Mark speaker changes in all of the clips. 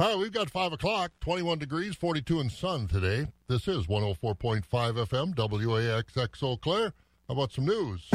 Speaker 1: Hi, we've got 5 o'clock, 21 degrees, 42 and sun today. This is 104.5 FM, WAXX Eau Claire. How about some news?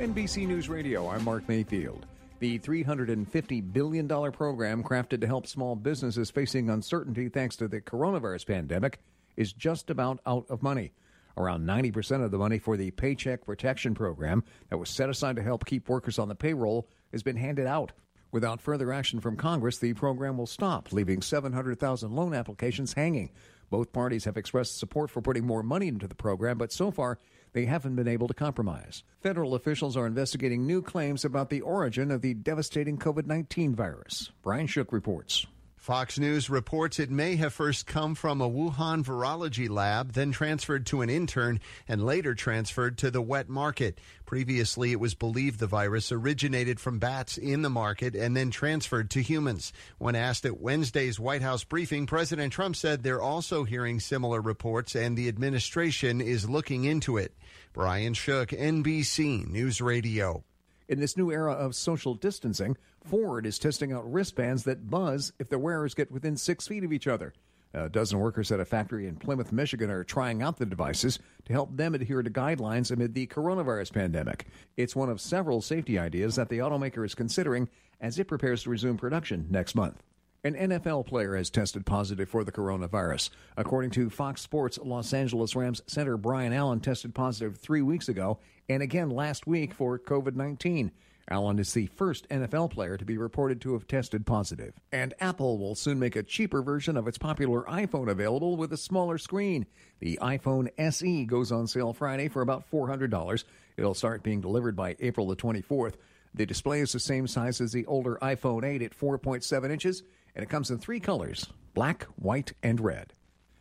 Speaker 2: NBC News Radio, I'm Mark Mayfield. The $350 billion program crafted to help small businesses facing uncertainty thanks to the coronavirus pandemic is just about out of money. Around 90% of the money for the Paycheck Protection Program that was set aside to help keep workers on the payroll has been handed out. Without further action from Congress, the program will stop, leaving 700,000 loan applications hanging. Both parties have expressed support for putting more money into the program, but so far they haven't been able to compromise. Federal officials are investigating new claims about the origin of the devastating COVID 19 virus. Brian Shook reports.
Speaker 3: Fox News reports it may have first come from a Wuhan virology lab, then transferred to an intern, and later transferred to the wet market. Previously, it was believed the virus originated from bats in the market and then transferred to humans. When asked at Wednesday's White House briefing, President Trump said they're also hearing similar reports and the administration is looking into it. Brian Shook, NBC News Radio.
Speaker 2: In this new era of social distancing, Ford is testing out wristbands that buzz if their wearers get within six feet of each other. A dozen workers at a factory in Plymouth, Michigan are trying out the devices to help them adhere to guidelines amid the coronavirus pandemic. It's one of several safety ideas that the automaker is considering as it prepares to resume production next month. An NFL player has tested positive for the coronavirus. According to Fox Sports, Los Angeles Rams center Brian Allen tested positive three weeks ago and again last week for COVID 19. Allen is the first NFL player to be reported to have tested positive. And Apple will soon make a cheaper version of its popular iPhone available with a smaller screen. The iPhone SE goes on sale Friday for about $400. It'll start being delivered by April the 24th. The display is the same size as the older iPhone 8 at 4.7 inches and it comes in three colors black, white, and red.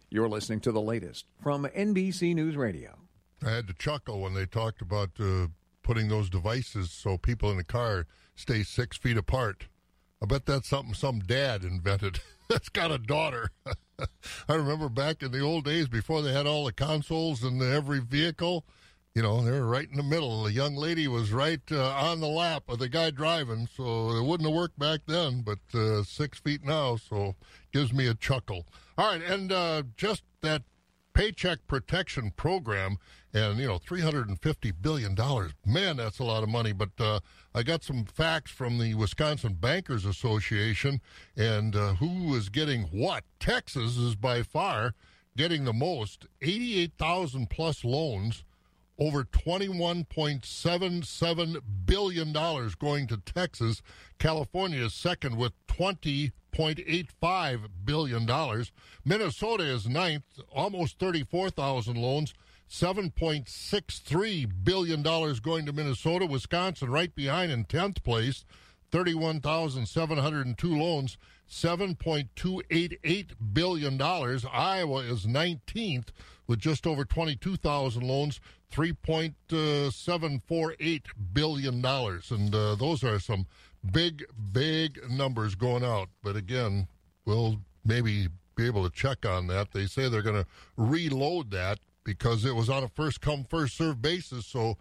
Speaker 2: You're listening to the latest from NBC News Radio.
Speaker 1: I had to chuckle when they talked about uh, putting those devices so people in the car stay six feet apart. I bet that's something some dad invented. that's got a daughter. I remember back in the old days before they had all the consoles in every vehicle you know, they were right in the middle. The young lady was right uh, on the lap of the guy driving, so it wouldn't have worked back then, but uh, six feet now, so gives me a chuckle. All right, and uh, just that paycheck protection program, and you know, three hundred and fifty billion dollars. Man, that's a lot of money. But uh, I got some facts from the Wisconsin Bankers Association, and uh, who is getting what? Texas is by far getting the most, eighty-eight thousand plus loans over $21.77 billion going to Texas. California is second with $20.85 billion. Minnesota is ninth, almost 34,000 loans. $7.63 billion going to Minnesota. Wisconsin right behind in 10th place, 31,702 loans, $7.288 billion. Iowa is 19th with just over 22,000 loans, $3.748 billion. And uh, those are some big, big numbers going out. But again, we'll maybe be able to check on that. They say they're going to reload that because it was on a first come, first serve basis. So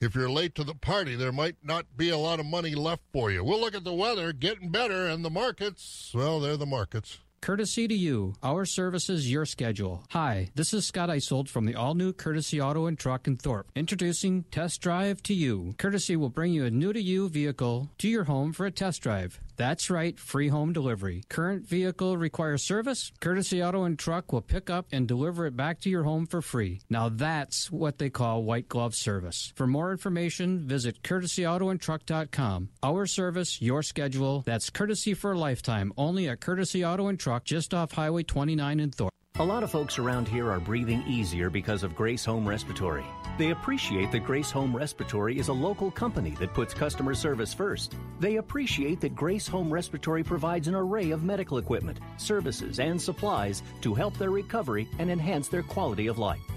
Speaker 1: if you're late to the party, there might not be a lot of money left for you. We'll look at the weather getting better and the markets. Well, they're the markets.
Speaker 4: Courtesy to you, our services, your schedule. Hi, this is Scott Isold from the all new Courtesy Auto and Truck in Thorpe. Introducing Test Drive to You. Courtesy will bring you a new to you vehicle to your home for a test drive. That's right, free home delivery. Current vehicle requires service? Courtesy Auto and Truck will pick up and deliver it back to your home for free. Now that's what they call white glove service. For more information, visit courtesyautoandtruck.com. Our service, your schedule. That's courtesy for a lifetime, only at Courtesy Auto and Truck just off Highway 29 in Thorpe.
Speaker 5: A lot of folks around here are breathing easier because of Grace Home Respiratory. They appreciate that Grace Home Respiratory is a local company that puts customer service first. They appreciate that Grace Home Respiratory provides an array of medical equipment, services, and supplies to help their recovery and enhance their quality of life.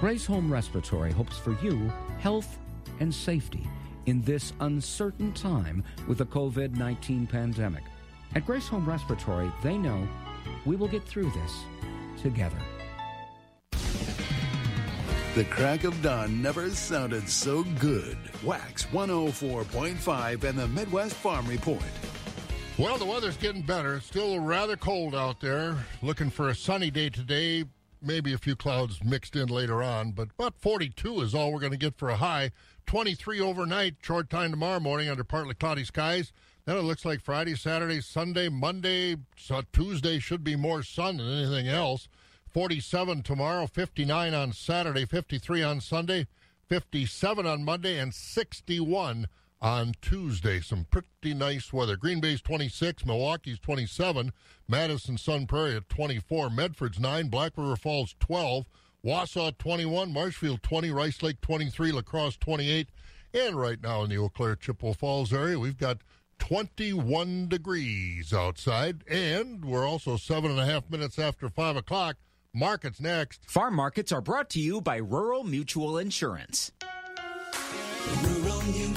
Speaker 6: Grace Home Respiratory hopes for you health and safety in this uncertain time with the COVID 19 pandemic. At Grace Home Respiratory, they know we will get through this together.
Speaker 7: The crack of dawn never sounded so good. Wax 104.5 and the Midwest Farm Report.
Speaker 1: Well, the weather's getting better. It's still rather cold out there. Looking for a sunny day today. Maybe a few clouds mixed in later on, but about 42 is all we're going to get for a high. 23 overnight, short time tomorrow morning under partly cloudy skies. Then it looks like Friday, Saturday, Sunday, Monday, so Tuesday should be more sun than anything else. 47 tomorrow, 59 on Saturday, 53 on Sunday, 57 on Monday, and 61 on Tuesday. Some pretty nice weather. Green Bay's 26, Milwaukee's 27, Madison Sun Prairie at 24, Medford's 9, Black River Falls 12, Wausau 21, Marshfield 20, Rice Lake 23, La Crosse 28, and right now in the Eau Claire Chippewa Falls area, we've got 21 degrees outside, and we're also seven and a half minutes after five o'clock. Markets next.
Speaker 8: Farm markets are brought to you by Rural Mutual Insurance.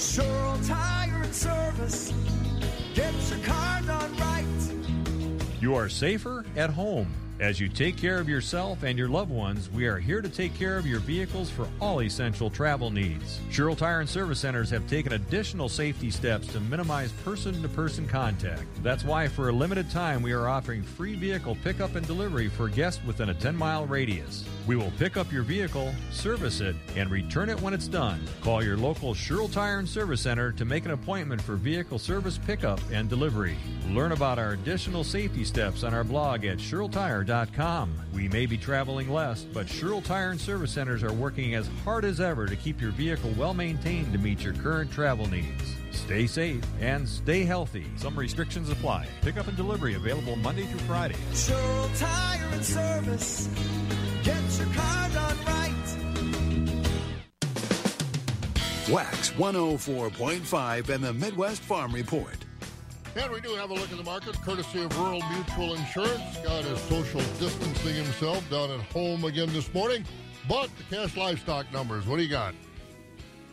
Speaker 9: Sure Tire and Service gets your car done right.
Speaker 10: You are safer at home. As you take care of yourself and your loved ones, we are here to take care of your vehicles for all essential travel needs. Sherrill Tire and Service Centers have taken additional safety steps to minimize person to person contact. That's why, for a limited time, we are offering free vehicle pickup and delivery for guests within a 10 mile radius. We will pick up your vehicle, service it, and return it when it's done. Call your local Sherrill Tire and Service Center to make an appointment for vehicle service pickup and delivery. Learn about our additional safety steps on our blog at SherrillTire.com. We may be traveling less, but Sherrill Tire and Service Centers are working as hard as ever to keep your vehicle well maintained to meet your current travel needs. Stay safe and stay healthy. Some restrictions apply. Pickup and delivery available Monday through Friday.
Speaker 9: Sure Tire and Service gets your car done right.
Speaker 7: Wax 104.5 and the Midwest Farm Report.
Speaker 1: And we do have a look at the market, courtesy of Rural Mutual Insurance. Got his social distancing himself down at home again this morning. But the cash livestock numbers, what do you got?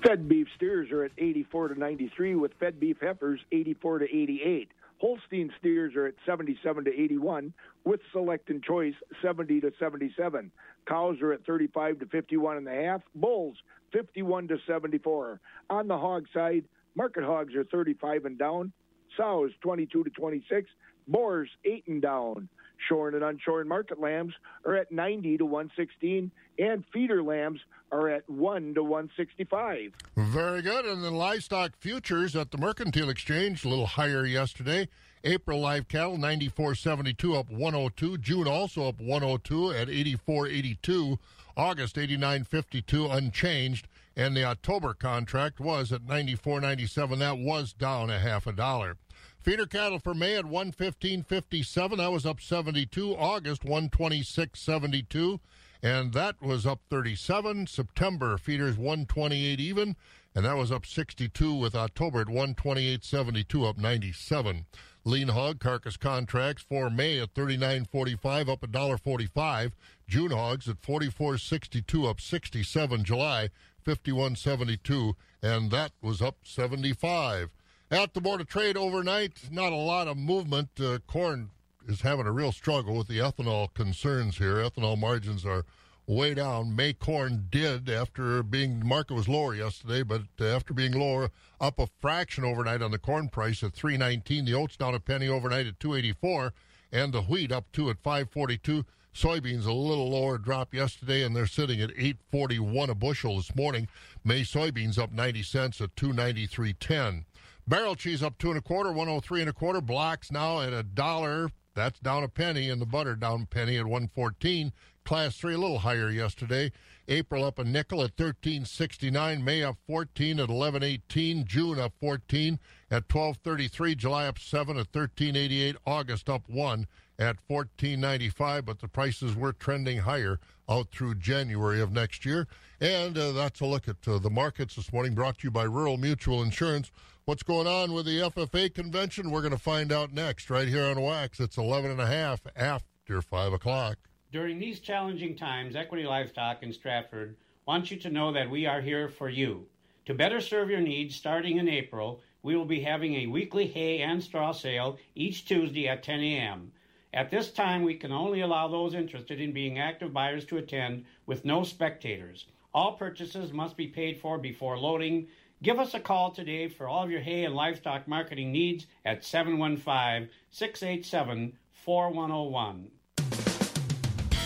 Speaker 11: Fed beef steers are at 84 to 93, with fed beef heifers 84 to 88. Holstein steers are at 77 to 81, with select and choice 70 to 77. Cows are at 35 to 51 and a half. Bulls 51 to 74. On the hog side, market hogs are 35 and down. Sows 22 to 26. Boars 8 and down. Shorn and unshorn market lambs are at 90 to 116, and feeder lambs are at 1 to 165.
Speaker 1: Very good. And the livestock futures at the Mercantile Exchange, a little higher yesterday. April live cattle 94.72 up 102. June also up 102 at 84.82. August 89.52 unchanged. And the October contract was at 94.97. That was down a half a dollar. Feeder cattle for May at 115.57. That was up 72. August 126.72. And that was up 37. September feeders 128 even. And that was up 62 with October at 128.72 up 97. Lean hog carcass contracts for May at 39.45 up $1.45. June hogs at 44.62 up 67. July 51.72 and that was up 75. At the Board of Trade overnight, not a lot of movement. Uh, corn is having a real struggle with the ethanol concerns here. Ethanol margins are way down. May corn did after being market was lower yesterday, but after being lower, up a fraction overnight on the corn price at 319. The oats down a penny overnight at 284, and the wheat up two at 542. Soybeans a little lower drop yesterday, and they're sitting at 841 a bushel this morning. May soybeans up 90 cents at 293.10. Barrel cheese up two and a quarter, 103 and a quarter. Blocks now at a dollar. That's down a penny, and the butter down a penny at 114. Class three a little higher yesterday. April up a nickel at 13.69. May up 14 at 11.18. June up 14 at 12.33. July up seven at 13.88. August up one at 14.95. But the prices were trending higher out through January of next year. And uh, that's a look at uh, the markets this morning. Brought to you by Rural Mutual Insurance. What's going on with the FFA convention? We're going to find out next, right here on Wax. It's 11 and a half after 5 o'clock.
Speaker 12: During these challenging times, Equity Livestock in Stratford wants you to know that we are here for you. To better serve your needs, starting in April, we will be having a weekly hay and straw sale each Tuesday at 10 a.m. At this time, we can only allow those interested in being active buyers to attend with no spectators. All purchases must be paid for before loading. Give us a call today for all of your hay and livestock marketing needs at 715 687 4101.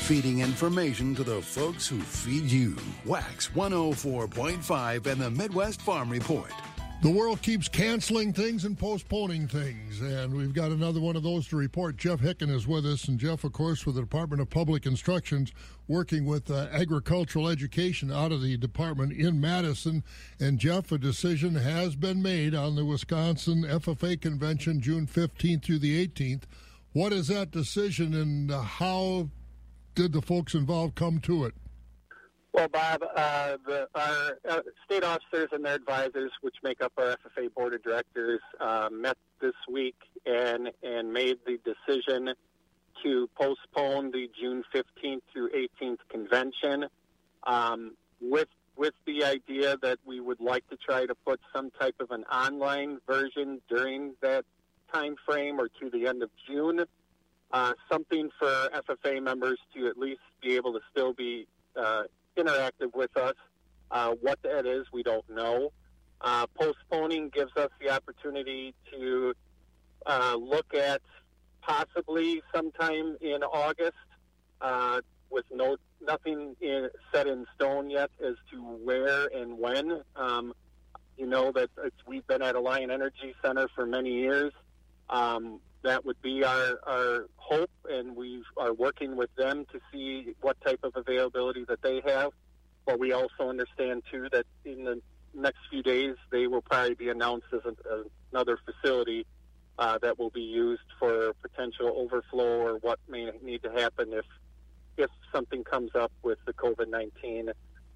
Speaker 7: Feeding information to the folks who feed you. Wax 104.5 and the Midwest Farm Report.
Speaker 1: The world keeps canceling things and postponing things, and we've got another one of those to report. Jeff Hicken is with us, and Jeff, of course, with the Department of Public Instructions, working with uh, agricultural education out of the department in Madison. And Jeff, a decision has been made on the Wisconsin FFA convention, June 15th through the 18th. What is that decision, and how did the folks involved come to it?
Speaker 13: Well, Bob, uh, the, our uh, state officers and their advisors, which make up our FFA board of directors, uh, met this week and and made the decision to postpone the June 15th through 18th convention, um, with with the idea that we would like to try to put some type of an online version during that time frame or to the end of June. Uh, something for FFA members to at least be able to still be uh, interactive with us. Uh, what that is, we don't know. Uh, postponing gives us the opportunity to uh, look at possibly sometime in August uh, with no nothing in, set in stone yet as to where and when. Um, you know that we've been at Alliant Energy Center for many years. Um, that would be our, our hope, and we are working with them to see what type of availability that they have. But we also understand, too, that in the next few days, they will probably be announced as an, another facility uh, that will be used for potential overflow or what may need to happen if if something comes up with the COVID 19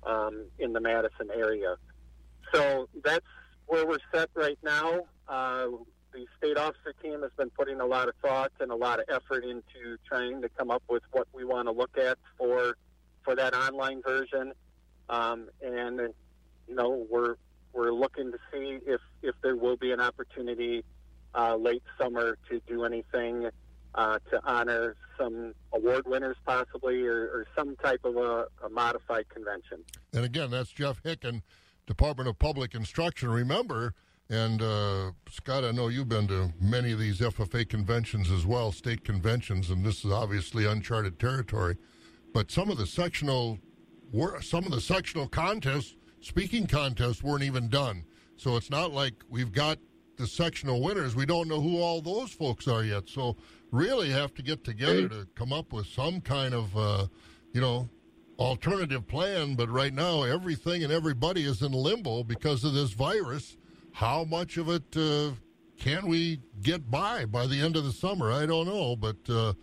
Speaker 13: um, in the Madison area. So that's where we're set right now. Uh, the state officer team has been putting a lot of thought and a lot of effort into trying to come up with what we want to look at for for that online version. Um, and you know, we're we're looking to see if if there will be an opportunity uh, late summer to do anything uh, to honor some award winners, possibly, or, or some type of a, a modified convention.
Speaker 1: And again, that's Jeff Hicken, Department of Public Instruction. Remember and uh, Scott, I know you've been to many of these FFA conventions as well, state conventions, and this is obviously uncharted territory. But some of the sectional, some of the sectional contests, speaking contests, weren't even done. So it's not like we've got the sectional winners. We don't know who all those folks are yet. So really have to get together to come up with some kind of, uh, you know, alternative plan. But right now, everything and everybody is in limbo because of this virus how much of it uh, can we get by by the end of the summer? I don't know, but uh,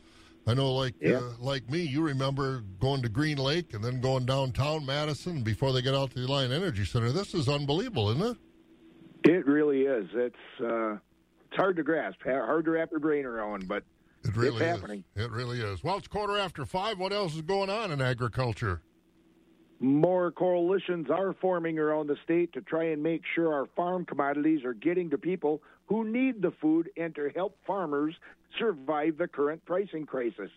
Speaker 1: I know, like
Speaker 11: Yeah.
Speaker 1: uh, like me, you remember going to Green Lake and then going downtown Madison before they get out to the Alliant Energy Center. This is unbelievable, isn't it?
Speaker 11: It really is. It's uh, it's hard to grasp, hard to wrap your brain around, but
Speaker 1: It really
Speaker 11: it's
Speaker 1: is.
Speaker 11: happening.
Speaker 1: It really is. Well, it's quarter after five. What else is going on in agriculture?
Speaker 11: More coalitions are forming around the state to try and make sure our farm commodities are getting to people who need the food and to help farmers survive the current pricing crisis.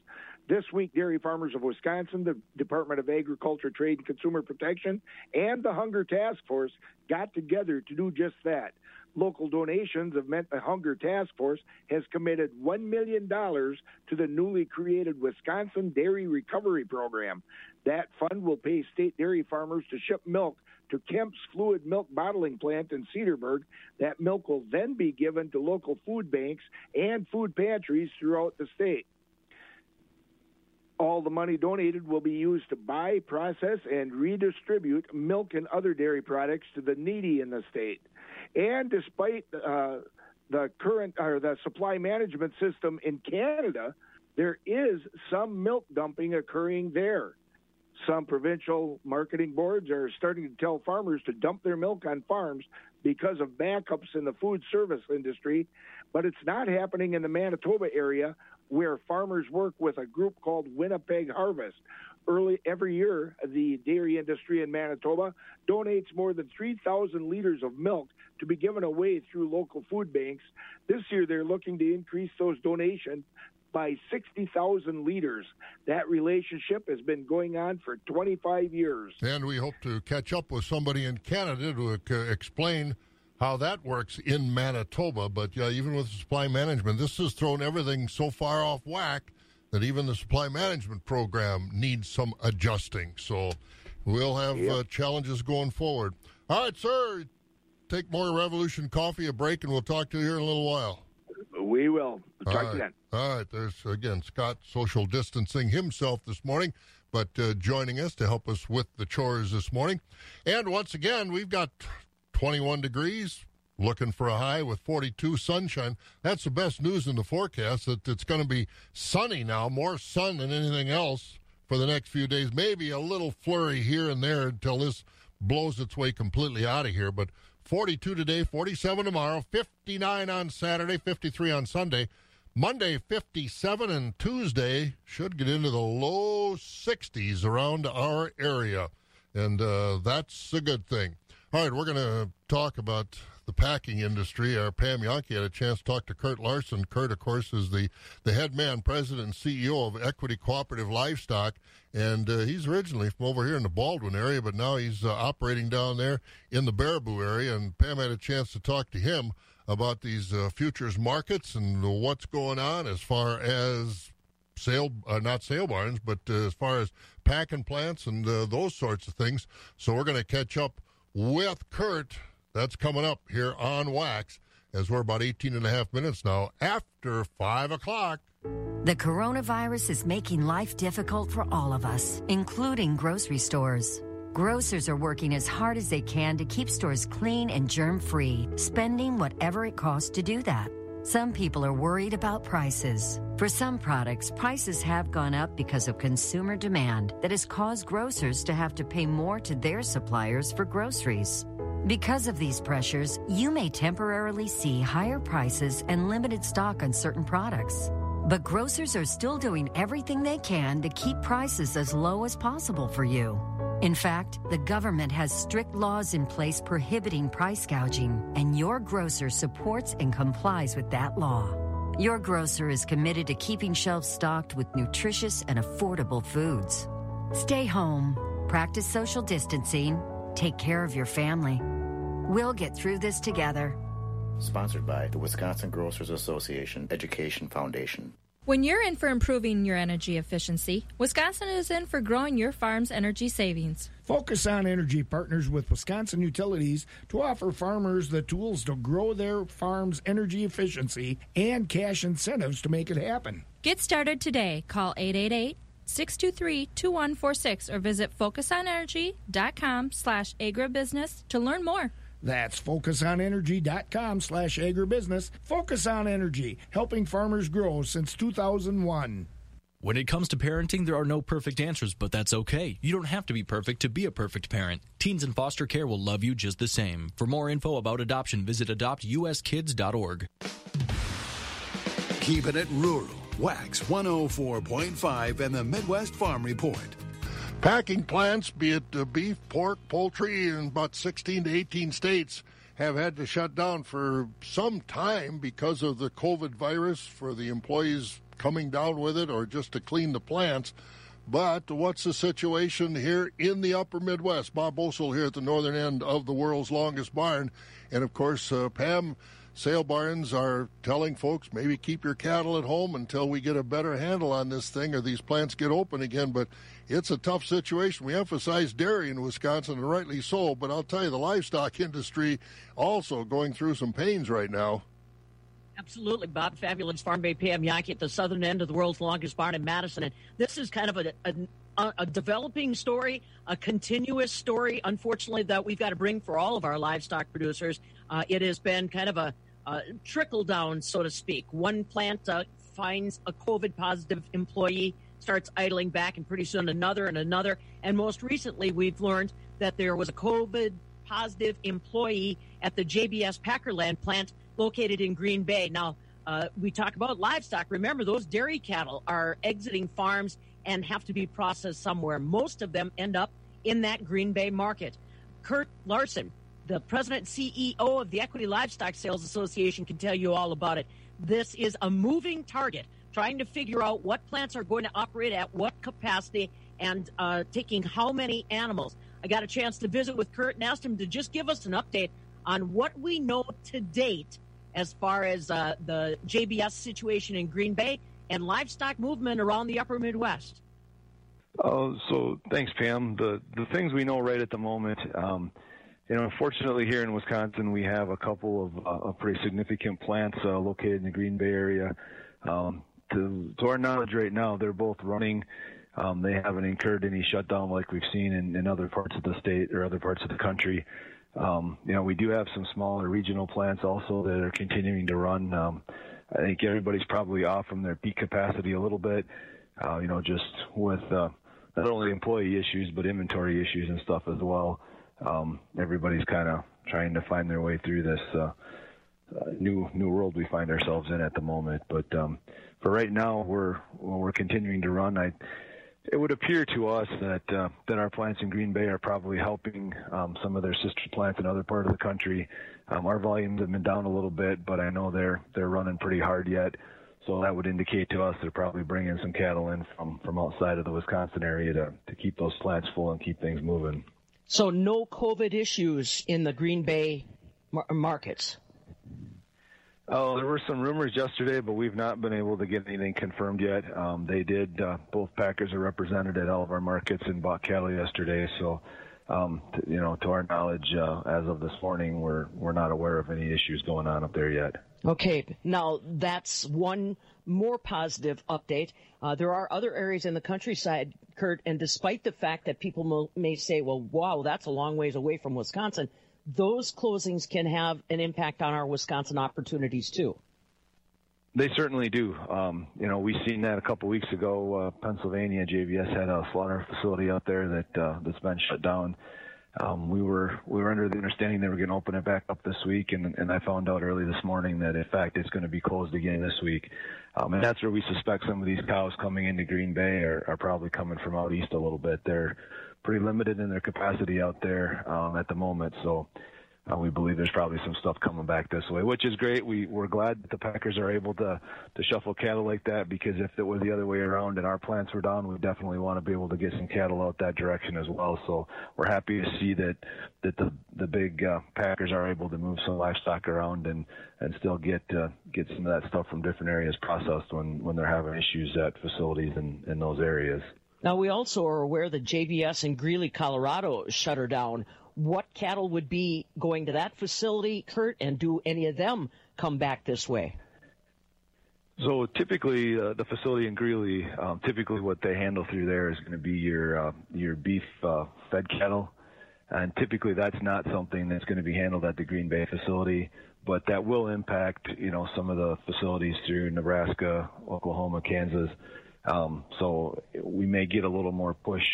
Speaker 11: This week, Dairy Farmers of Wisconsin, the Department of Agriculture, Trade, and Consumer Protection, and the Hunger Task Force got together to do just that. Local donations have meant the Hunger Task Force has committed $1 million to the newly created Wisconsin Dairy Recovery Program. That fund will pay state dairy farmers to ship milk to Kemp's Fluid Milk Bottling Plant in Cedarburg. That milk will then be given to local food banks and food pantries throughout the state. All the money donated will be used to buy, process, and redistribute milk and other dairy products to the needy in the state. And despite uh, the current or the supply management system in Canada, there is some milk dumping occurring there. Some provincial marketing boards are starting to tell farmers to dump their milk on farms because of backups in the food service industry, but it's not happening in the Manitoba area where farmers work with a group called Winnipeg Harvest. Early every year, the dairy industry in Manitoba donates more than 3,000 liters of milk to be given away through local food banks. This year, they're looking to increase those donations by 60,000 liters. That relationship has been going on for 25 years.
Speaker 1: And we hope to catch up with somebody in Canada to uh, explain how that works in Manitoba. But uh, even with supply management, this has thrown everything so far off whack that even the supply management program needs some adjusting. So we'll have
Speaker 11: Yep.
Speaker 1: uh, challenges going forward. All right, sir. Take more Revolution coffee, a break, and we'll talk to you here in a little while.
Speaker 11: We will.
Speaker 1: All
Speaker 11: Talk
Speaker 1: right.
Speaker 11: to you then.
Speaker 1: All right. There's, again, Scott social distancing himself this morning, but uh, joining us to help us with the chores this morning. And once again, we've got 21 degrees, looking for a high with 42 sunshine. That's the best news in the forecast that it's going to be sunny now, more sun than anything else for the next few days. Maybe a little flurry here and there until this blows its way completely out of here. But 42 today, 47 tomorrow, 59 on Saturday, 53 on Sunday. Monday 57 and Tuesday should get into the low 60s around our area. And uh, that's a good thing. All right, we're going to talk about the packing industry. Our Pam Jahnke had a chance to talk to Kurt Larson. Kurt, of course, is the, the head man, president, and CEO of Equity Cooperative Livestock. And uh, he's originally from over here in the Baldwin area, but now he's uh, operating down there in the Baraboo area. And Pam had a chance to talk to him about these uh, futures markets and what's going on as far as sale, uh, not sale barns, but uh, as far as packing plants and uh, those sorts of things. So we're going to catch up with Kurt. That's coming up here on Wax as we're about 18 and a half minutes now after 5 o'clock.
Speaker 14: The coronavirus is making life difficult for all of us, including grocery stores. Grocers are working as hard as they can to keep stores clean and germ free, spending whatever it costs to do that. Some people are worried about prices. For some products, prices have gone up because of consumer demand that has caused grocers to have to pay more to their suppliers for groceries. Because of these pressures, you may temporarily see higher prices and limited stock on certain products. But grocers are still doing everything they can to keep prices as low as possible for you. In fact, the government has strict laws in place prohibiting price gouging, and your grocer supports and complies with that law. Your grocer is committed to keeping shelves stocked with nutritious and affordable foods. Stay home, practice social distancing, take care of your family. We'll get through this together.
Speaker 15: Sponsored by the Wisconsin Grocers Association Education Foundation.
Speaker 16: When you're in for improving your energy efficiency, Wisconsin is in for growing your farm's energy savings.
Speaker 17: Focus on Energy partners with Wisconsin Utilities to offer farmers the tools to grow their farm's energy efficiency and cash incentives to make it happen.
Speaker 16: Get started today. Call 888 623 2146 or visit focusonenergy.com slash agribusiness to learn more.
Speaker 17: That's focusonenergy.com slash agribusiness. Focus on Energy, helping farmers grow since 2001.
Speaker 18: When it comes to parenting, there are no perfect answers, but that's okay. You don't have to be perfect to be a perfect parent. Teens in foster care will love you just the same. For more info about adoption, visit adoptuskids.org.
Speaker 7: Keeping it rural. Wax 104.5 and the Midwest Farm Report.
Speaker 1: Packing plants, be it uh, beef, pork, poultry, in about 16 to 18 states, have had to shut down for some time because of the COVID virus for the employees coming down with it or just to clean the plants. But what's the situation here in the upper Midwest? Bob Bosold here at the northern end of the world's longest barn. And of course, uh, Pam, sale barns are telling folks maybe keep your cattle at home until we get a better handle on this thing or these plants get open again. But it's a tough situation. We emphasize dairy in Wisconsin, and rightly so. But I'll tell you, the livestock industry also going through some pains right now.
Speaker 19: Absolutely, Bob. Fabulous Farm Bay Pam Jahnke at the southern end of the world's longest barn in Madison. And this is kind of a, a, a developing story, a continuous story, unfortunately, that we've got to bring for all of our livestock producers. Uh, it has been kind of a, a, trickle down, so to speak. One plant uh, finds a COVID positive employee, starts idling back, and pretty soon another and another. And most recently, we've learned that there was a COVID positive employee at the JBS Packerland plant located in Green Bay. Now, uh, we talk about livestock. Remember, those dairy cattle are exiting farms and have to be processed somewhere. Most of them end up in that Green Bay market. Kurt Larson, the president CEO of the Equity Livestock Sales Association, can tell you all about it. This is a moving target, trying to figure out what plants are going to operate at what capacity and uh, taking how many animals. I got a chance to visit with Kurt and asked him to just give us an update on what we know to date as far as uh, the JBS situation in Green Bay and livestock movement around the upper Midwest?
Speaker 20: Uh, so thanks, Pam. The the things we know right at the moment, um, you know, unfortunately here in Wisconsin, we have a couple of, uh, pretty significant plants uh, located in the Green Bay area. Um, to, to our knowledge right now, they're both running. Um, they haven't incurred any shutdown like we've seen in, in other parts of the state or other parts of the country. Um, you know, we do have some smaller regional plants also that are continuing to run. Um, I think everybody's probably off from their peak capacity a little bit, uh, you know, just with uh, not only employee issues but inventory issues and stuff as well. Um, everybody's kind of trying to find their way through this uh, uh, new new world we find ourselves in at the moment. But um, for right now, we're well, we're continuing to run. I it would appear to us that uh, that our plants in Green Bay are probably helping um, some of their sister plants in other part of the country. Um, our volumes have been down a little bit, but I know they're they're running pretty hard yet. So that would indicate to us they're probably bringing some cattle in from from outside of the Wisconsin area to to keep those plants full and keep things moving.
Speaker 19: So no COVID issues in the Green Bay mar- markets.
Speaker 20: Oh, there were some rumors yesterday, but we've not been able to get anything confirmed yet. Um, they did. Uh, both Packers are represented at all of our markets and bought cattle yesterday. So, um, t- you know, to our knowledge, uh, as of this morning, we're we're not aware of any issues going on up there yet.
Speaker 19: Okay, now that's one more positive update. Uh, there are other areas in the countryside, Kurt, and despite the fact that people may say, "Well, wow, that's a long ways away from Wisconsin," those closings can have an impact on our Wisconsin opportunities too.
Speaker 20: They certainly do. Um, you know, we've seen that a couple weeks ago. Uh, Pennsylvania JBS had a slaughter facility out there that uh, that's been shut down. Um, we were we were under the understanding they were going to open it back up this week, and and I found out early this morning that in fact it's going to be closed again this week. Um, and that's where we suspect some of these cows coming into Green Bay are, are probably coming from out east a little bit. They're pretty limited in their capacity out there um, at the moment. So uh, we believe there's probably some stuff coming back this way, which is great. We we're glad that the Packers are able to to shuffle cattle like that because if it was the other way around and our plants were down, we definitely want to be able to get some cattle out that direction as well. So we're happy to see that that the the big uh, Packers are able to move some livestock around and and still get uh, get some of that stuff from different areas processed when when they're having issues at facilities in in those areas.
Speaker 19: Now, we also are aware that JBS in Greeley, Colorado shut her down. What cattle would be going to that facility, Kurt, and do any of them come back this way?
Speaker 20: So typically, uh, the facility in Greeley, um, typically what they handle through there is going to be your uh, your beef uh, fed cattle, and typically that's not something that's going to be handled at the Green Bay facility, but that will impact you know some of the facilities through Nebraska, Oklahoma, Kansas. Um, so we may get a little more push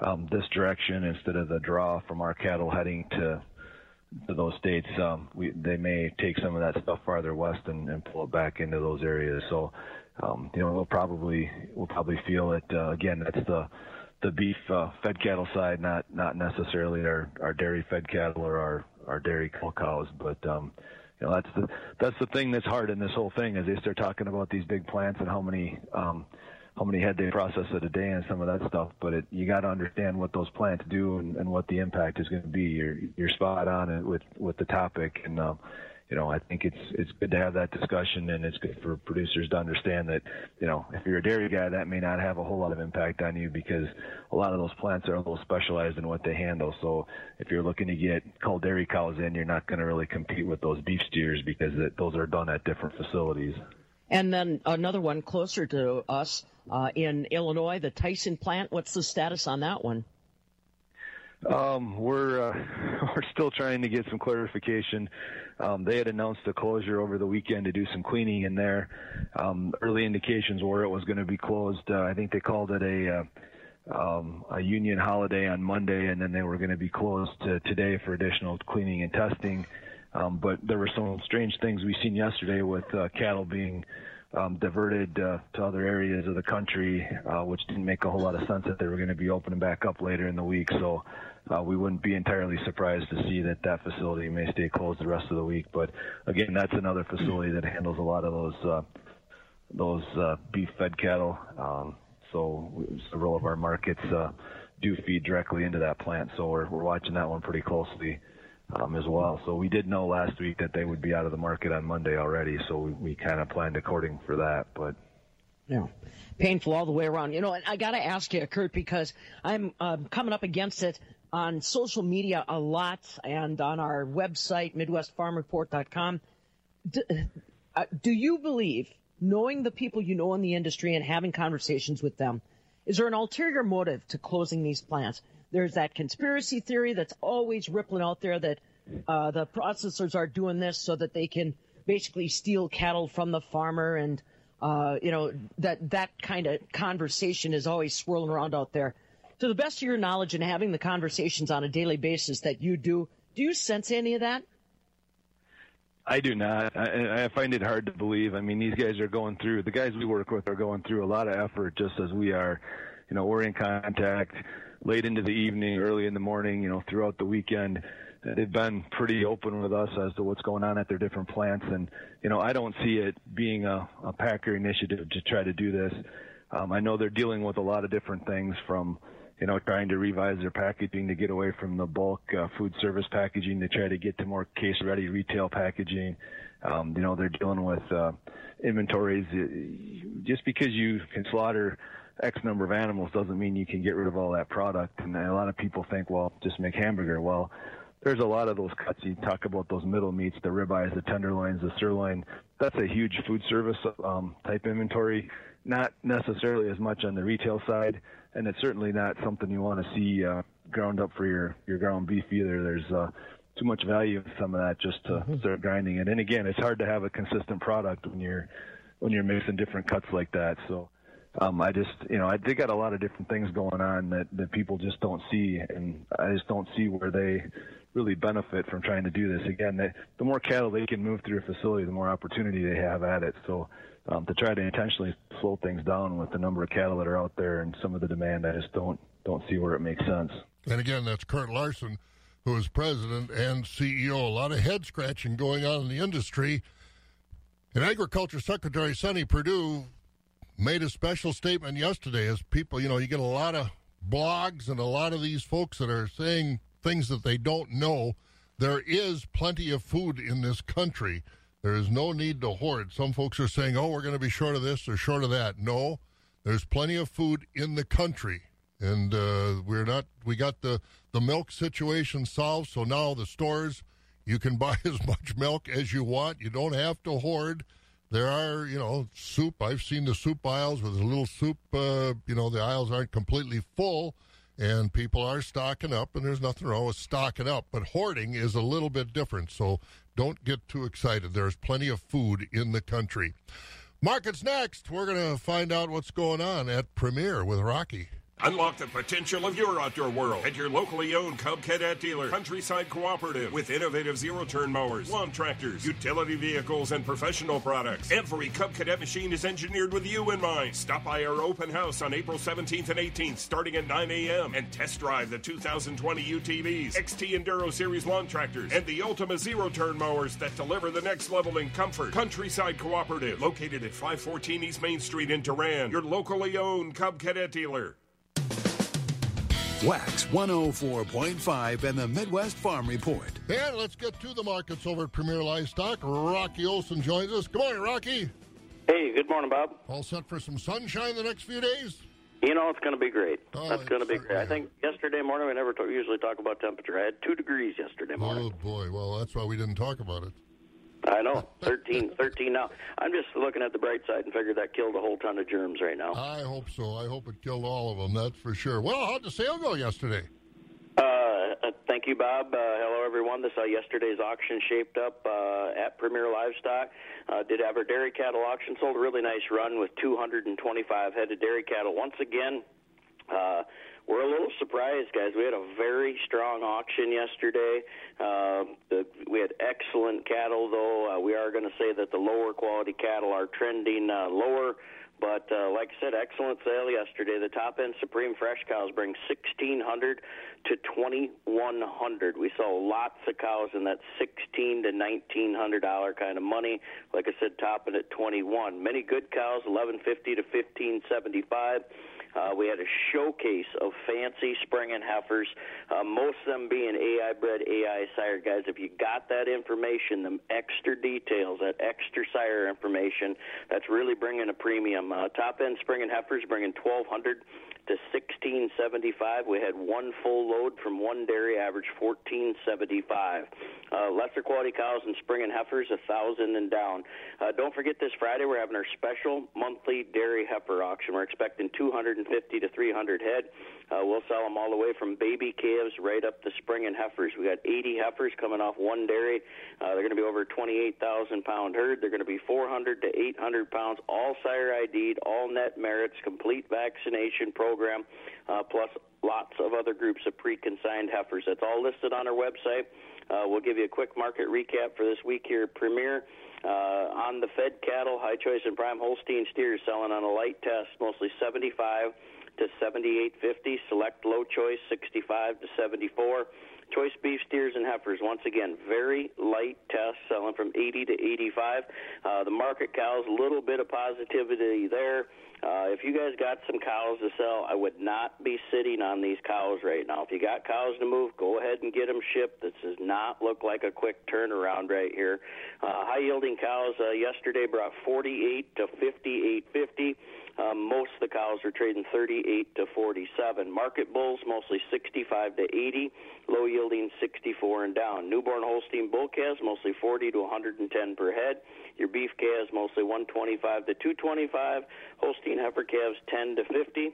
Speaker 20: um, this direction instead of the draw from our cattle heading to to those states. Um, we, they may take some of that stuff farther west and, and pull it back into those areas. So um, you know we'll probably we'll probably feel it uh, again. That's the the beef uh, fed cattle side, not not necessarily our our dairy fed cattle or our our dairy cows, but um, you know that's the that's the thing that's hard in this whole thing as they start talking about these big plants and how many um, how many head they process at a day and some of that stuff. But it, you got to understand what those plants do and, and what the impact is going to be. You're you're spot on it with with the topic, and um, you know, I think it's it's good to have that discussion, and it's good for producers to understand that, you know, if you're a dairy guy, that may not have a whole lot of impact on you because a lot of those plants are a little specialized in what they handle. So if you're looking to get cull dairy cows in, you're not going to really compete with those beef steers because it, those are done at different facilities.
Speaker 19: And then another one closer to us uh, in Illinois, the Tyson plant. What's the status on that one?
Speaker 20: Um, we're uh, we're still trying to get some clarification. Um, they had announced a closure over the weekend to do some cleaning in there. Um, early indications were it was going to be closed. Uh, I think they called it a uh, um, a union holiday on Monday, and then they were going to be closed to today for additional cleaning and testing. Um, but there were some strange things we seen yesterday with uh, cattle being um, diverted uh, to other areas of the country, uh, which didn't make a whole lot of sense that they were going to be opening back up later in the week. So uh, we wouldn't be entirely surprised to see that that facility may stay closed the rest of the week. But again, that's another facility that handles a lot of those uh, those uh, beef fed cattle. Um, so several of our markets uh, do feed directly into that plant. So we're, we're watching that one pretty closely um, as well. So we did know last week that they would be out of the market on Monday already. So we, we kind of planned according for that. But
Speaker 19: yeah, painful all the way around. You know, and I got to ask you, Kurt, because I'm um, coming up against it on social media a lot and on our website, MidwestFarmReport.com. Do, uh, do you believe, knowing the people you know in the industry and having conversations with them, is there an ulterior motive to closing these plants? There's that conspiracy theory that's always rippling out there that uh, the processors are doing this so that they can basically steal cattle from the farmer, and uh, you know that that kind of conversation is always swirling around out there. To the best of your knowledge and having the conversations on a daily basis that you do, do you sense any of that?
Speaker 20: I do not. I, I find it hard to believe. I mean, these guys are going through. The guys we work with are going through a lot of effort, just as we are. You know, we're in contact late into the evening, early in the morning, you know, throughout the weekend. They've been pretty open with us as to what's going on at their different plants. And, you know, I don't see it being a, a Packer initiative to try to do this. Um, I know they're dealing with a lot of different things from, you know, trying to revise their packaging to get away from the bulk uh, food service packaging to try to get to more case ready retail packaging. Um, you know, they're dealing with uh, inventories. Just because you can slaughter X number of animals doesn't mean you can get rid of all that product. And a lot of people think, well, just make hamburger. Well, there's a lot of those cuts. You talk about those middle meats, the ribeyes, the tenderloins, the sirloin. That's a huge food service um, type inventory. Not necessarily as much on the retail side, and it's certainly not something you want to see uh, ground up for your your ground beef either. There's uh, too much value in some of that just to mm-hmm. start grinding it. And again, it's hard to have a consistent product when you're when you're mixing different cuts like that. So um, I just, you know, I, they got a lot of different things going on that, that people just don't see, and I just don't see where they really benefit from trying to do this. Again, they, the more cattle they can move through a facility, the more opportunity they have at it. So um, to try to intentionally slow things down with the number of cattle that are out there and some of the demand, I just don't don't see where it makes sense.
Speaker 1: And again, that's Kurt Larson, who is president and CEO. A lot of head scratching going on in the industry. And Agriculture Secretary Sonny Perdue made a special statement yesterday as people, you know, you get a lot of blogs and a lot of these folks that are saying things that they don't know. There is plenty of food in this country. There is no need to hoard. Some folks are saying, oh, we're going to be short of this or short of that. No, there's plenty of food in the country. And uh, we're not, we got the, the milk situation solved. So now the stores, you can buy as much milk as you want. You don't have to hoard there are, you know, soup. I've seen the soup aisles with a little soup. Uh, you know, the aisles aren't completely full, and people are stocking up, and there's nothing wrong with stocking up. But hoarding is a little bit different, so don't get too excited. There's plenty of food in the country. Markets next. We're going to find out what's going on at Premier with Rocky.
Speaker 21: Unlock the potential of your outdoor world at your locally owned Cub Cadet dealer, Countryside Cooperative, with innovative zero turn mowers, lawn tractors, utility vehicles, and professional products. Every Cub Cadet machine is engineered with you in mind. Stop by our open house on April 17th and 18th, starting at 9 a.m., and test drive the 2020 UTVs, XT Enduro Series lawn tractors, and the Ultima zero turn mowers that deliver the next level in comfort. Countryside Cooperative, located at 514 East Main Street in Durand, your locally owned Cub Cadet dealer.
Speaker 7: Wax 104.5 and the Midwest Farm Report.
Speaker 1: And let's get to the markets over at Premier Livestock. Rocky Olson joins us. Good morning, Rocky.
Speaker 22: Hey, good morning, Bob.
Speaker 1: All set for some sunshine the next few days?
Speaker 22: You know, it's going to be great.
Speaker 1: Oh,
Speaker 22: That's going to be great. I think yesterday morning we never talk, usually talk about temperature. I had two degrees yesterday morning.
Speaker 1: Oh, boy. Well, that's why we didn't talk about it.
Speaker 22: I know, 13, 13 now. I'm just looking at the bright side and figured that killed a whole ton of germs right now.
Speaker 1: I hope so. I hope it killed all of them, that's for sure. Well, how'd the sale go yesterday?
Speaker 22: Uh, uh, thank you, Bob. Uh, hello, everyone. This is how yesterday's auction shaped up uh, at Premier Livestock. Uh, did have our dairy cattle auction. Sold a really nice run with 225 head of dairy cattle. Once again, uh, we're a little surprised, guys. We had a very strong auction yesterday. Uh, the, we had excellent cattle, though. Uh, we are going to say that the lower quality cattle are trending uh, lower. But uh, like I said, excellent sale yesterday. The top end Supreme Fresh cows bring 1600 to 2100 We saw lots of cows in that 16 to 1900 dollar kind of money. Like I said, topping at 21. Many good cows, 1150 to 1575. Uh, we had a showcase of fancy springing heifers, uh, most of them being AI bred, AI sire guys. If you got that information, the extra details, that extra sire information, that's really bringing a premium. Uh, top end springing heifers bringing 1200 to 1675. We had one full load from one dairy, average 1475. Uh, lesser quality cows and springing heifers, a thousand and down. Uh, don't forget this Friday we're having our special monthly dairy heifer auction. We're expecting 250 to 300 head. Uh, we'll sell them all the way from baby calves right up to springing heifers. We got 80 heifers coming off one dairy. Uh, they're going to be over 28,000 pound herd. They're going to be 400 to 800 pounds, all sire ID'd, all net merits, complete vaccination program, uh, plus lots of other groups of pre-consigned heifers. That's all listed on our website. Uh, we'll give you a quick market recap for this week here at Premier. Uh, on the fed cattle, high choice and prime Holstein steers selling on a light test, mostly 75 to 78.50. Select low choice 65 to 74. Choice beef steers and heifers, once again, very light test, selling from 80 to 85. Uh, the market cows, a little bit of positivity there. Uh, if you guys got some cows to sell, I would not be sitting on these cows right now. If you got cows to move, go ahead and get them shipped. This does not look like a quick turnaround right here. Uh, high yielding cows uh, yesterday brought 48 to 58.50. Um, most of the cows are trading 38 to 47. Market bulls mostly 65 to 80. Low yielding 64 and down. Newborn Holstein bull calves mostly 40 to 110 per head. Your beef calves mostly 125 to 225. Holstein heifer calves 10 to 50.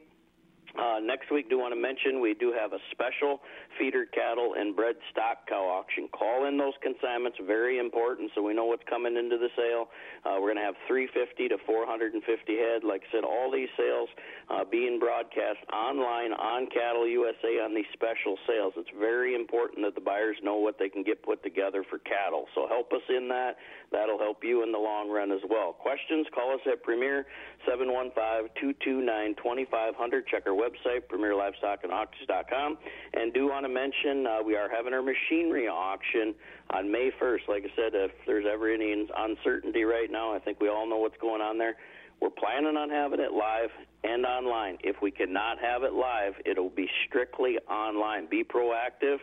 Speaker 22: Uh, next week, do want to mention we do have a special feeder cattle and bred stock cow auction. Call in those consignments, very important, so we know what's coming into the sale. Uh, we're going to have 350 to 450 head. Like I said, all these sales uh, being broadcast online on Cattle USA on these special sales. It's very important that the buyers know what they can get put together for cattle. So help us in that. That'll help you in the long run as well. Questions? Call us at Premier 715-229-2500. Check our website, premierlivestockandauctions.com. And do want to mention uh, we are having our machinery auction on May 1st. Like I said, if there's ever any uncertainty right now, I think we all know what's going on there. We're planning on having it live and online. If we cannot have it live, it'll be strictly online. Be proactive.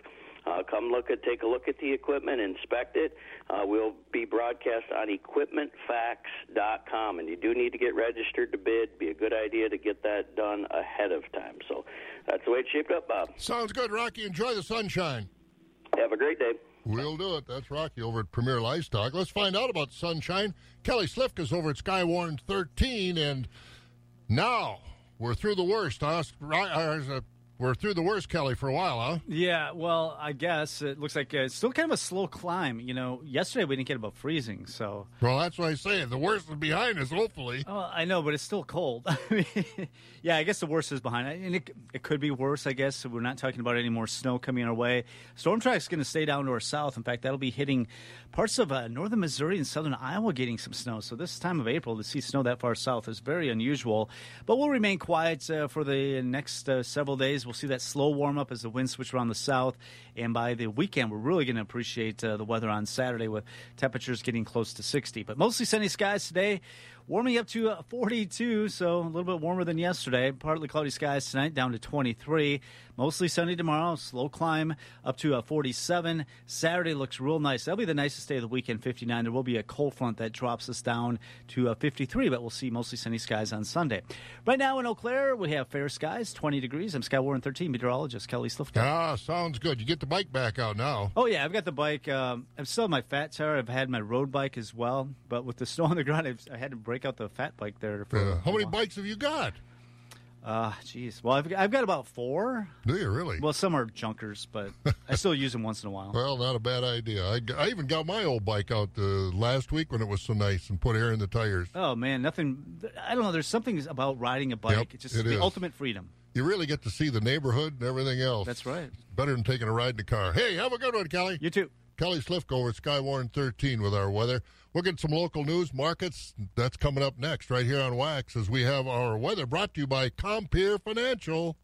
Speaker 22: Uh, come look at, take a look at the equipment, inspect it. Uh, we'll be broadcast on equipmentfacts.com, and you do need to get registered to bid. Be a good idea to get that done ahead of time. So that's the way it's shaped up, Bob.
Speaker 1: Sounds good, Rocky. Enjoy the sunshine.
Speaker 22: Have a great day.
Speaker 1: We'll do it. That's Rocky over at Premier Livestock. Let's find out about sunshine. Kelly Slifka's over at Skywarn 13, and now we're through the worst. Huh? We're through the worst, Kelly, for a while, huh?
Speaker 23: Yeah, well, I guess it looks like it's still kind of a slow climb. You know, yesterday we didn't get above freezing, so.
Speaker 1: Well, that's what I say. The worst is behind us, hopefully.
Speaker 23: Oh, I know, but it's still cold. I mean, yeah, I guess the worst is behind. And it, it could be worse, I guess. We're not talking about any more snow coming our way. Storm track's going to stay down to our south. In fact, that'll be hitting parts of uh, northern Missouri and southern Iowa getting some snow. So this time of April to see snow that far south is very unusual. But we'll remain quiet uh, for the next uh, several days. We'll see that slow warm up as the winds switch around the south. And by the weekend, we're really going to appreciate uh, the weather on Saturday with temperatures getting close to 60. But mostly sunny skies today. Warming up to uh, 42, so a little bit warmer than yesterday. Partly cloudy skies tonight, down to 23. Mostly sunny tomorrow. Slow climb up to uh, 47. Saturday looks real nice. That'll be the nicest day of the weekend, 59. There will be a cold front that drops us down to uh, 53, but we'll see mostly sunny skies on Sunday. Right now in Eau Claire, we have fair skies, 20 degrees. I'm Skywarn 13 meteorologist Kelly Slifka.
Speaker 1: Ah, sounds good. You get the bike back out now.
Speaker 23: Oh yeah, I've got the bike. Um, I'm still on my fat tire. I've had my road bike as well, but with the snow on the ground, I've, I had to break out the fat bike there. For
Speaker 1: Uh, how many bikes have you got?
Speaker 23: Uh, jeez. Well, I've, I've got about four.
Speaker 1: Do you really?
Speaker 23: Well, some are junkers, but I still use them once in a while.
Speaker 1: Well, not a bad idea. I, I even got my old bike out uh, last week when it was so nice and put air in the tires.
Speaker 23: Oh man, nothing. I don't know. There's something about riding a bike.
Speaker 1: Yep,
Speaker 23: it's just
Speaker 1: it
Speaker 23: the
Speaker 1: is.
Speaker 23: ultimate freedom.
Speaker 1: You really get to see the neighborhood and everything else.
Speaker 23: That's right.
Speaker 1: Better than taking a ride in the car. Hey, have a good one, Kelly.
Speaker 23: You too.
Speaker 1: Kelly Slifka at Skywarn 13 with our weather. We'll get some local news, markets. That's coming up next right here on Wax as we have our weather brought to you by Compeer Financial.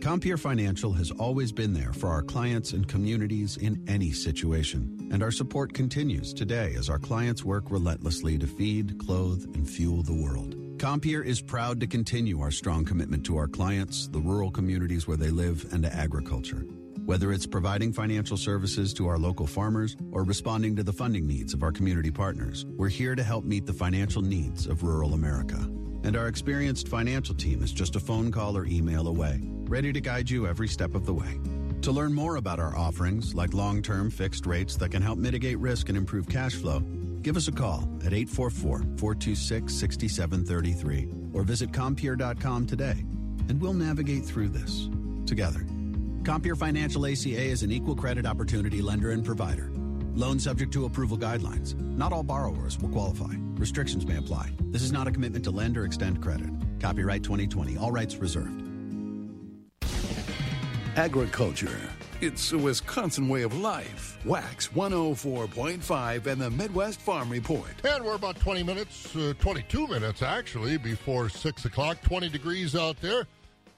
Speaker 24: Compeer Financial has always been there for our clients and communities in any situation, and our support continues today as our clients work relentlessly to feed, clothe, and fuel the world. Compeer is proud to continue our strong commitment to our clients, the rural communities where they live, and to agriculture. Whether it's providing financial services to our local farmers or responding to the funding needs of our community partners, we're here to help meet the financial needs of rural America. And our experienced financial team is just a phone call or email away, ready to guide you every step of the way. To learn more about our offerings, like long term fixed rates that can help mitigate risk and improve cash flow, give us a call at 844 426 6733 or visit Compeer.com today, and we'll navigate through this together. Compeer Financial ACA is an equal credit opportunity lender and provider. Loan subject to approval guidelines. Not all borrowers will qualify. Restrictions may apply. This is not a commitment to lend or extend credit. Copyright 2020. All rights reserved.
Speaker 7: Agriculture. It's a Wisconsin way of life. Wax 104.5 and the Midwest Farm Report.
Speaker 1: And we're about 20 minutes, uh, 22 minutes actually, before 6 o'clock. 20 degrees out there.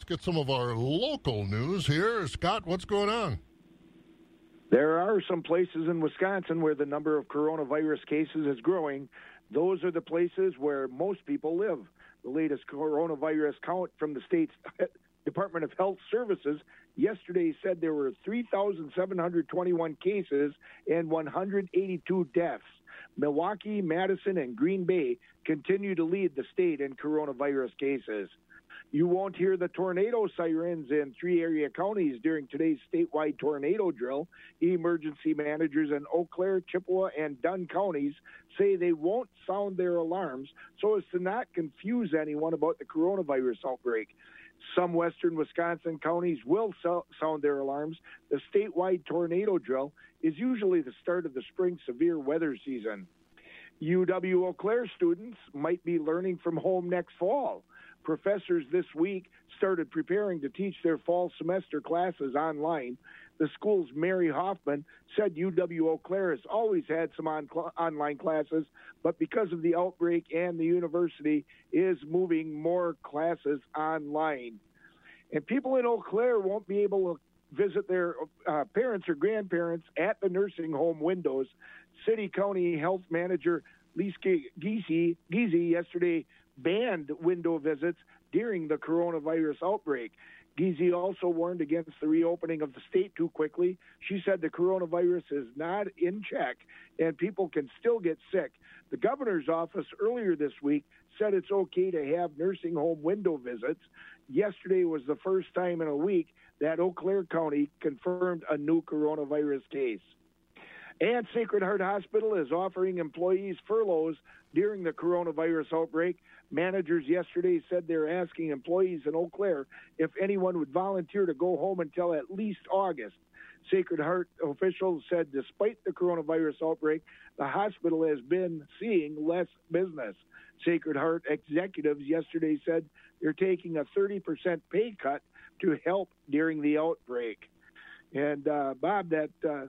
Speaker 1: Let's get some of our local news here. Scott, what's going on?
Speaker 11: There are some places in Wisconsin where the number of coronavirus cases is growing. Those are the places where most people live. The latest coronavirus count from the state's Department of Health Services yesterday said there were 3,721 cases and 182 deaths. Milwaukee, Madison, and Green Bay continue to lead the state in coronavirus cases. You won't hear the tornado sirens in three area counties during today's statewide tornado drill. Emergency managers in Eau Claire, Chippewa, and Dunn counties say they won't sound their alarms so as to not confuse anyone about the coronavirus outbreak. Some western Wisconsin counties will sound their alarms. The statewide tornado drill is usually the start of the spring severe weather season. UW Eau Claire students might be learning from home next fall. Professors this week started preparing to teach their fall semester classes online. The school's Mary Hoffman said UW Eau Claire has always had some on- online classes, but because of the outbreak and the university is moving more classes online. And people in Eau Claire won't be able to visit their uh, parents or grandparents at the nursing home windows. City County Health Manager Lieske Giese yesterday banned window visits during the coronavirus outbreak. Giese also warned against the reopening of the state too quickly. She said the coronavirus is not in check and people can still get sick. The governor's office earlier this week said it's okay to have nursing home window visits. Yesterday was the first time in a week that Eau Claire County confirmed a new coronavirus case. And Sacred Heart Hospital is offering employees furloughs during the coronavirus outbreak. Managers yesterday said they're asking employees in Eau Claire if anyone would volunteer to go home until at least August. Sacred Heart officials said despite the coronavirus outbreak, the hospital has been seeing less business. Sacred Heart executives yesterday said they're taking a 30% pay cut to help during the outbreak. And uh, Bob, that uh,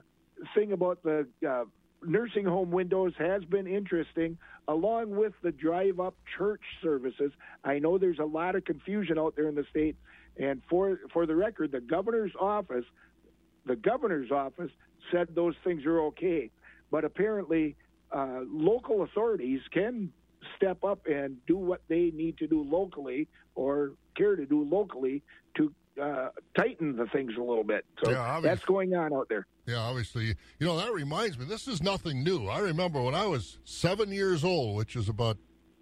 Speaker 11: thing about the uh, nursing home windows has been interesting, along with the drive up church services. I know there's a lot of confusion out there in the state. And for, for the record, the governor's office, the governor's office said those things are okay. But apparently, uh, local authorities can step up and do what they need to do locally or care to do locally to uh, tighten the things a little bit. So
Speaker 1: Yeah,
Speaker 11: that's going on out there.
Speaker 1: Yeah, obviously. You know, that reminds me, this is nothing new. I remember when I was seven years old, which is about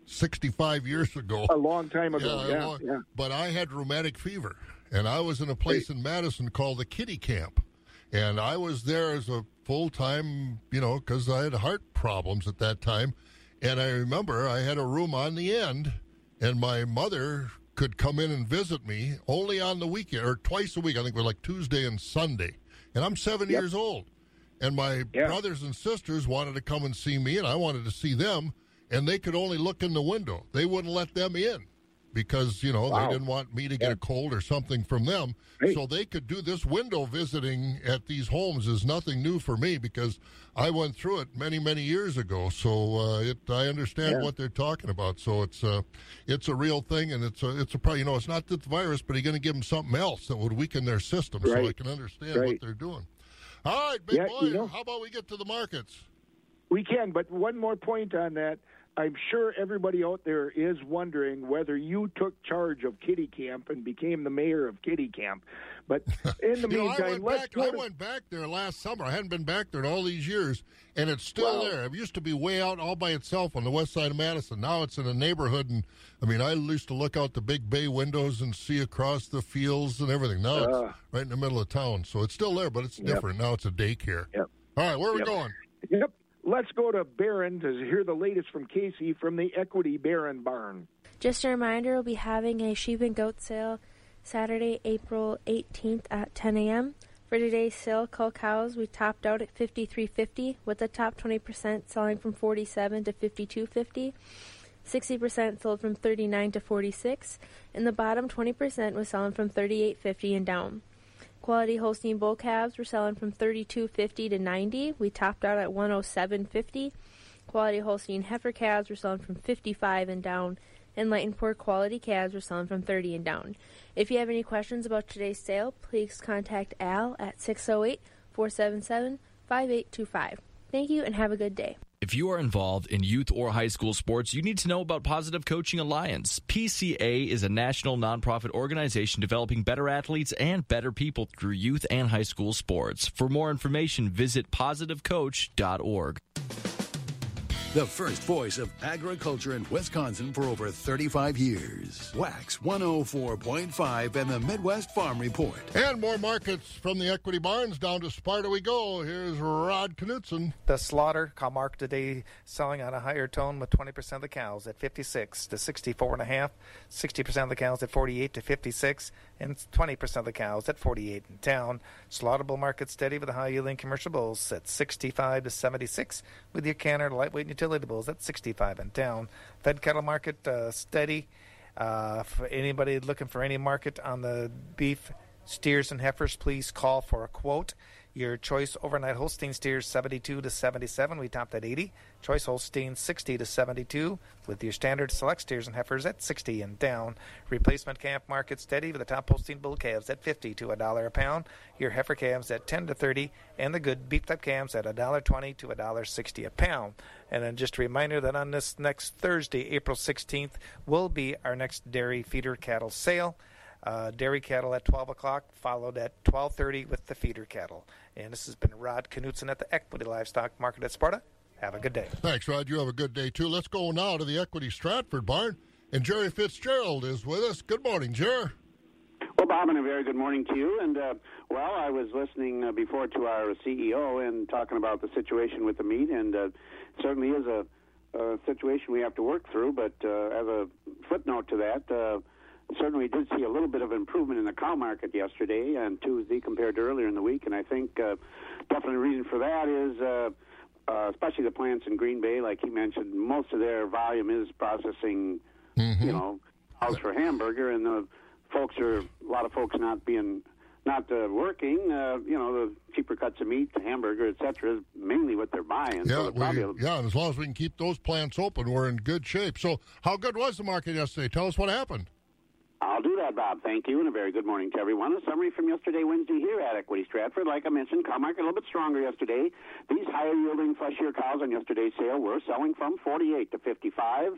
Speaker 1: 65 years ago.
Speaker 11: A long time ago,
Speaker 1: a
Speaker 11: yeah,
Speaker 1: long-
Speaker 11: yeah.
Speaker 1: But I had rheumatic fever, and I was in a place in Madison called the Kitty Camp. And I was there as a full time, you know, because I had heart problems at that time. And I remember I had a room on the end, and my mother could come in and visit me only on the weekend or twice a week. I think we're like Tuesday and Sunday. And I'm seven
Speaker 11: Yep.
Speaker 1: years old. And my brothers and sisters wanted to come and see me, and I wanted to see them, and they could only look in the window. They wouldn't let them in because, you know,
Speaker 11: Wow.
Speaker 1: they didn't want me to get a cold or something from them. So they could do this window visiting at these homes is nothing new for me because I went through it many, many years ago. So uh, it, I understand
Speaker 11: Yeah.
Speaker 1: what they're talking about. So it's uh, it's a real thing, and it's a it's a pro- you know it's not the virus, but you're going to give them something else that would weaken their system. So I can understand what they're doing. All right, big
Speaker 11: Yeah,
Speaker 1: boy.
Speaker 11: you know-
Speaker 1: how about we get to the markets?
Speaker 11: We can, but one more point on that. I'm sure everybody out there is wondering whether you took charge of Kitty Camp and became the mayor of Kitty Camp. But in the
Speaker 1: You know, I went back. I went back there last summer. I hadn't been back there in all these years, and it's still
Speaker 11: Wow.
Speaker 1: there. It used to be way out all by itself on the west side of Madison. Now it's in a neighborhood, and I mean, I used to look out the big bay windows and see across the fields and everything. Now
Speaker 11: Ah.
Speaker 1: it's right in the middle of town, so it's still there, but it's
Speaker 11: Yep.
Speaker 1: different. Now it's a daycare.
Speaker 11: Yep.
Speaker 1: All right, where are we going?
Speaker 11: Yep. Let's go to Barron to hear the latest from Casey from the Equity Barron Barn.
Speaker 25: Just a reminder, we'll be having a sheep and goat sale Saturday, April 18th at 10 a.m. For today's sale, cull cows we topped out at 53.50, with the top 20% selling from 47 to 52.50. 60% sold from 39 to 46, and the bottom 20% was selling from 38.50 and down. Quality Holstein bull calves were selling from 32.50 to 90. We topped out at 107.50. Quality Holstein heifer calves were selling from 55 and down, and light and poor quality calves were selling from 30 and down. If you have any questions about today's sale, please contact Al at 608 477 5825. Thank you and have a good day.
Speaker 18: If you are involved in youth or high school sports, you need to know about Positive Coaching Alliance. PCA is a national nonprofit organization developing better athletes and better people through youth and high school sports. For more information, visit positivecoach.org.
Speaker 7: The first voice of agriculture in Wisconsin for over 35 years. Wax 104.5 and the Midwest Farm Report.
Speaker 1: And more markets from the Equity Barns down to Sparta we go. Here's Rod Knutson.
Speaker 26: The slaughter cow market today selling on a higher tone with 20% of the cows at 56 to 64 and a half, 60% of the cows at 48 to 56, and 20% of the cows at 48 in town. Slaughterable market steady with the high yielding commercial bulls at 65 to 76, with your canner lightweight and utility bulls at 65 and down. Fed cattle market uh, steady. Uh, for anybody looking for any market on the beef steers and heifers, please call for a quote. Your choice overnight Holstein steers 72 to 77. We topped at 80. Choice Holstein 60 to 72. With your standard select steers and heifers at 60 and down. Replacement calf market steady with the top Holstein bull calves at 50 to a dollar a pound. Your heifer calves at 10 to 30, and the good beef type calves at a dollar 20 to a dollar 60 a pound. And then just a reminder that on this next Thursday, April 16th, will be our next dairy feeder cattle sale. Uh, dairy cattle at 12 o'clock, followed at 12:30 with the feeder cattle. And this has been Rod Knutson at the Equity Livestock Market at Sparta. Have a good day.
Speaker 1: Thanks, Rod. You have a good day, too. Let's go now to the Equity Stratford Barn. And Jerry Fitzgerald is with us. Good morning, Jerry.
Speaker 27: Well, Bob, and a very good morning to you. And, uh, well, I was listening uh, before to our CEO and talking about the situation with the meat, and uh, certainly is a, a situation we have to work through. But uh, as a footnote to that, uh, certainly we did see a little bit of improvement in the cow market yesterday and Tuesday compared to earlier in the week. And I think uh, definitely reason for that is. Uh, uh, especially the plants in Green Bay, like he mentioned, most of their volume is processing, you know, cows for hamburger, and the folks are a lot of folks not being not uh, working. Uh, you know, the cheaper cuts of meat, the hamburger, etc., is mainly what they're buying.
Speaker 1: Yeah,
Speaker 27: so they're probably
Speaker 1: we, yeah, and as long as we can keep those plants open, we're in good shape. So, how good was the market yesterday? Tell us what happened.
Speaker 27: I'll do that, Bob. Thank you, and a very good morning to everyone. A summary from yesterday, Wednesday, here at Equity Stratford. Like I mentioned, cow market a little bit stronger yesterday. These higher yielding fleshier cows on yesterday's sale were selling from 48 to 55.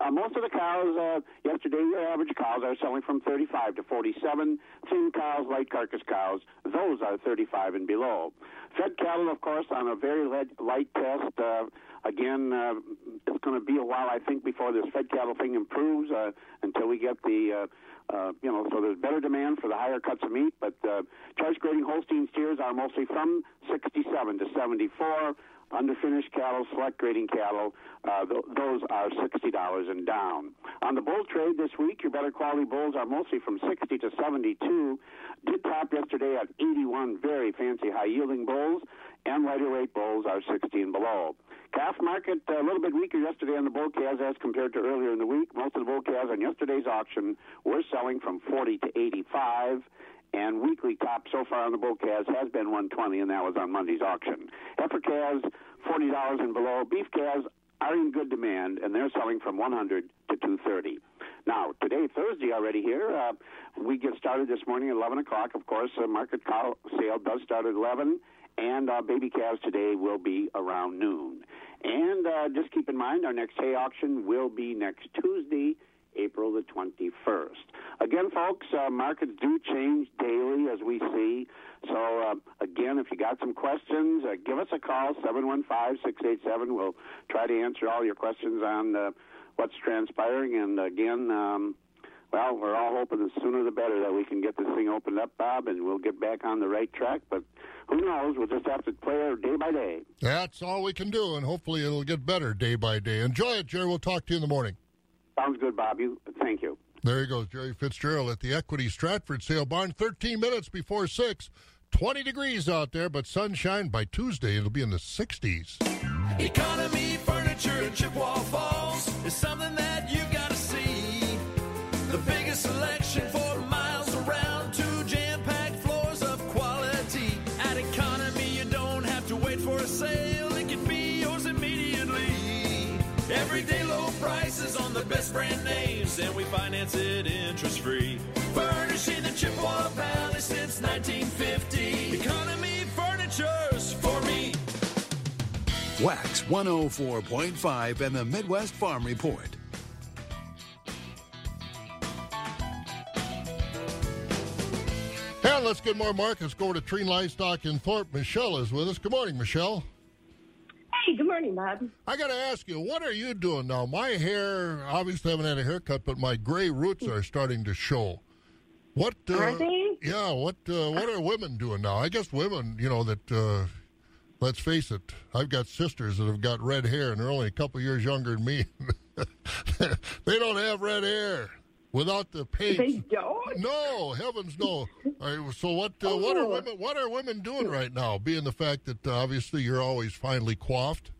Speaker 27: Uh, most of the cows uh, yesterday, your average cows are selling from 35 to 47. Thin cows, light carcass cows, those are 35 and below. Fed cattle, of course, on a very light, test. Uh, again, uh, it's going to be a while, I think, before this fed cattle thing improves uh, until we get the, uh, uh, you know, so there's better demand for the higher cuts of meat. But uh, choice grading Holstein steers are mostly from 67 to 74. Underfinished cattle, select grading cattle, uh, th- those are $60 and down. On the bull trade this week, your better quality bulls are mostly from 60 to 72. Did top yesterday at 81 very fancy high yielding bulls, and lighter weight bulls are 60 and below. Calf market uh, a little bit weaker yesterday on the bull calves as compared to earlier in the week. Most of the bull calves on yesterday's auction were selling from 40 to 85 and weekly top so far on the bull calves has been 120, and that was on Monday's auction. Heifer calves, forty dollars and below. Beef calves are in good demand, and they're selling from 100 to 230. Now, today, Thursday already here, uh, we get started this morning at 11 o'clock. Of course, uh, market cow sale does start at 11, and uh, baby calves today will be around noon. And uh, just keep in mind, our next hay auction will be next Tuesday, April the 21st. Again, folks, uh, markets do change daily as we see. So, uh, again, if you got some questions, uh, give us a call, 715-687. We'll try to answer all your questions on uh, what's transpiring. And, again, um, well, we're all hoping the sooner the better that we can get this thing opened up, Bob, and we'll get back on the right track. But who knows? We'll just have to play it day by day.
Speaker 1: That's all we can do, and hopefully it'll get better day by day. Enjoy it, Jerry. We'll talk to you in the morning.
Speaker 27: Sounds good, Bob. You, thank you.
Speaker 1: There he goes, Jerry Fitzgerald at the Equity Stratford Sale Barn. 13 minutes before 6. 20 degrees out there, but sunshine by Tuesday. It'll be in the 60s.
Speaker 9: Economy Furniture in Chippewa Falls is something that best brand names, and we finance it interest-free. Furnishing the Chippewa Valley since 1950. Economy Furniture's for me.
Speaker 7: Wax 104.5 and the Midwest Farm Report.
Speaker 1: And let's get more markets. Go over to Treen Livestock in Thorp. Michelle is with us. Good morning, Michelle.
Speaker 28: Hey, good morning, Bob.
Speaker 1: I got to ask you, what are you doing now? My hair, obviously, I haven't had a haircut, but my gray roots are starting to show. What? Uh,
Speaker 28: Are they?
Speaker 1: Yeah. What? Uh, what are women doing now? I guess women, you know, that. Uh, let's face it. I've got sisters that have got red hair, and they're only a couple years younger than me. they don't have red hair without the paint.
Speaker 28: They don't.
Speaker 1: No, heavens no. Right, so what? Uh, What are
Speaker 28: Oh.
Speaker 1: women? What are women doing right now? Being the fact that uh, obviously you're always finely coiffed.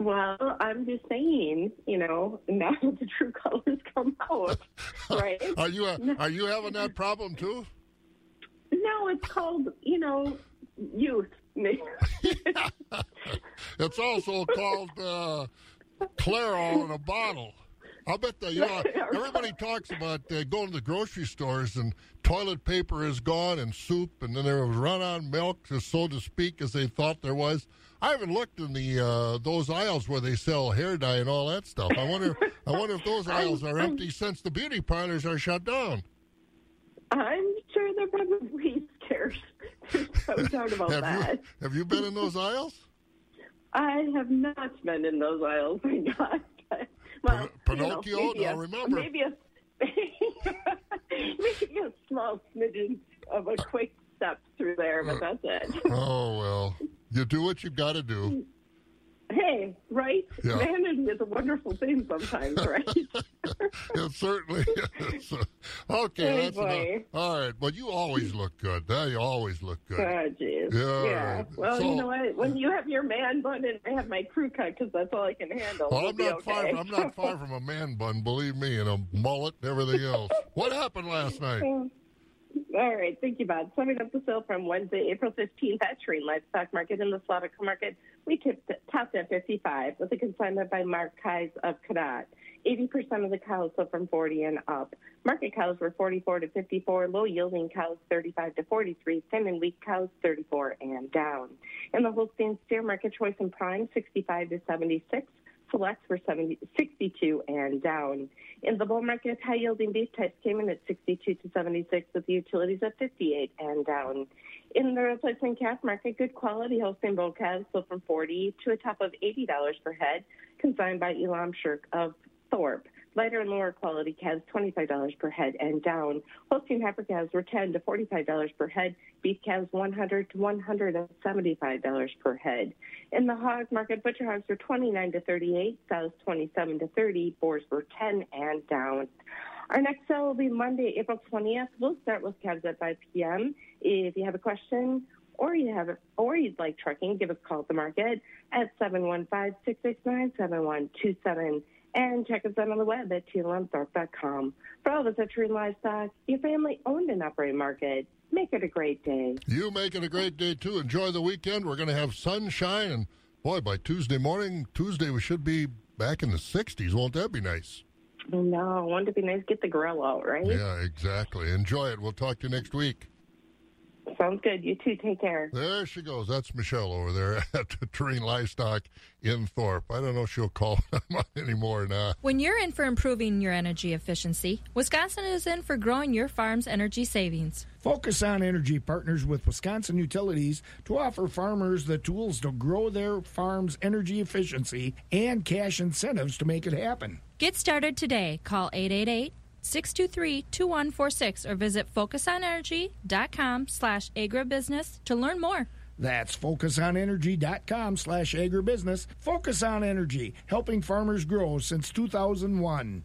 Speaker 28: Well, I'm just saying, you know, now the true colors come out, right?
Speaker 1: Are you uh, are you having that problem too?
Speaker 28: No, it's called, you know, youth.
Speaker 1: It's also called uh, Clairol in a bottle. I bet that you know everybody talks about uh, going to the grocery stores and toilet paper is gone and soup, and then there was run on milk, so to speak, as they thought there was. I haven't looked in the uh, those aisles where they sell hair dye and all that stuff. I wonder. I wonder if those aisles are empty since the beauty parlors are shut down.
Speaker 28: I'm sure they're probably scarce. There's no doubt about
Speaker 1: have
Speaker 28: that.
Speaker 1: you have you been in those aisles?
Speaker 28: I have not been in those aisles. Thank God. Well,
Speaker 1: Pinocchio?
Speaker 28: You know,
Speaker 1: Now
Speaker 28: a,
Speaker 1: remember-
Speaker 28: Maybe a maybe a small smidgen of a quick step through there, but uh, that's it.
Speaker 1: Oh well, you do what you've got to do.
Speaker 28: Hey, right?
Speaker 1: Yeah.
Speaker 28: Vanity is a wonderful thing sometimes, right?
Speaker 1: it certainly is. Okay,
Speaker 28: Hey.
Speaker 1: All right, but you always look good. Huh? You always look good.
Speaker 28: Oh, jeez.
Speaker 1: Yeah,
Speaker 28: yeah. Well,
Speaker 1: So-
Speaker 28: you know what? When you have your man bun and I have my crew cut because that's all I can handle.
Speaker 1: Well,
Speaker 28: we'll
Speaker 1: I'm not
Speaker 28: okay.
Speaker 1: far. I'm not far from a man bun, believe me, and a mullet and everything else. What happened last night?
Speaker 28: Um, All right, thank you, Bob. Summing up the sale from Wednesday, April 15th at Terrain Livestock Market in the Slavic Market, we tipped, topped at 55 with a consignment by Mark Kais of Cadott. 80% of the cows sold from 40 and up. Market cows were 44 to 54, low yielding cows 35 to 43, thin and weak cows 34 and down. In the Holstein steer market, choice and prime 65 to 76, selects were 70, 62 and down. In the bull market, high yielding beef types came in at 62 to 76, with the utilities at 58 and down. In the replacement calf market, good quality Holstein bull calves sold from 40 to a top of $80 per head, consigned by Elam Shirk of Thorp. Lighter and lower quality calves, $25 per head and down. Holstein heifer calves were 10 to $45 per head. Beef calves, 100 to $175 per head. In the hog market, butcher hogs were 29 to 38, sows 27 to 30, boars were 10 and down. Our next sale will be Monday, April 20th. We'll start with calves at 5 p.m. If you have a question or you have or you'd like trucking, give us a call at the market at 715-669-7127 and check us out on the web at tlamthorpe.com. For all of us at Tree Livestock, your family owned and operated market. Make it a great day.
Speaker 1: You make it a great day too. Enjoy the weekend. We're going to have sunshine, and boy, by Tuesday morning, Tuesday we should be back in the 60s. Won't that be nice?
Speaker 28: No, wouldn't it be nice get the grill out, right?
Speaker 1: Yeah, exactly. Enjoy it. We'll talk to you next week.
Speaker 28: Sounds good. You too. Take care.
Speaker 1: There she goes. That's Michelle over there at the Terrain Livestock in Thorp. I don't know if she'll call anymore or not.
Speaker 16: When you're in for improving your energy efficiency, Wisconsin is in for growing your farm's energy savings.
Speaker 17: Focus on Energy partners with Wisconsin Utilities to offer farmers the tools to grow their farm's energy efficiency and cash incentives to make it happen.
Speaker 16: Get started today. Call 888 623 2146 or visit focusonenergy.com slash agribusiness to learn more.
Speaker 17: That's focusonenergy.com slash agribusiness. Focus on Energy, helping farmers grow since 2001.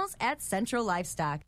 Speaker 29: professionals at Central Livestock.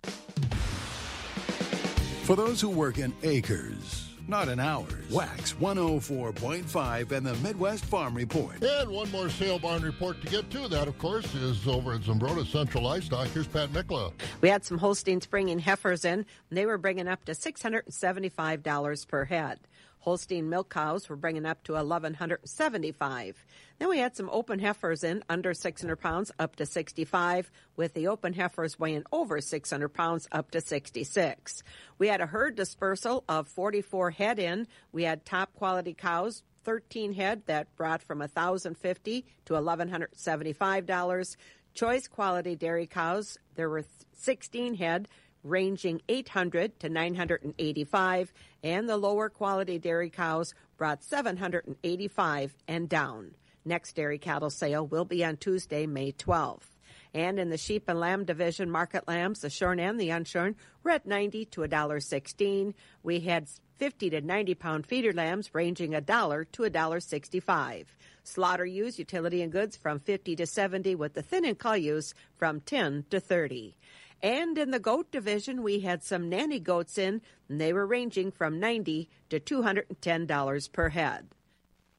Speaker 7: For those who work in acres, not in hours, Wax 104.5 and the Midwest Farm Report.
Speaker 1: And one more sale barn report to get to. That, of course, is over at Zumbrota Central Livestock. Here's Pat Mikla.
Speaker 30: We had some Holsteins bringing heifers in, and they were bringing up to $675 per head. Holstein milk cows were bringing up to 1175 Then we had some open heifers in under 600 pounds up to 65 with the open heifers weighing over 600 pounds up to 66 We had a herd dispersal of 44 head in. We had top quality cows 13 head that brought from 1050 to $1,175. Choice quality dairy cows, there were 16 head ranging 800 to 985 and the lower quality dairy cows brought 785 and down. Next dairy cattle sale will be on Tuesday, May 12th. And in the sheep and lamb division, market lambs, the shorn and the unshorn, were at 90 to $1.16. We had 50 to 90 pound feeder lambs ranging a dollar to a dollar 65. Slaughter ewes, utility and goods from 50 to 70 with the thin and cull ewes from 10 to 30. And in the goat division, we had some nanny goats in, and they were ranging from 90 to $210 per head.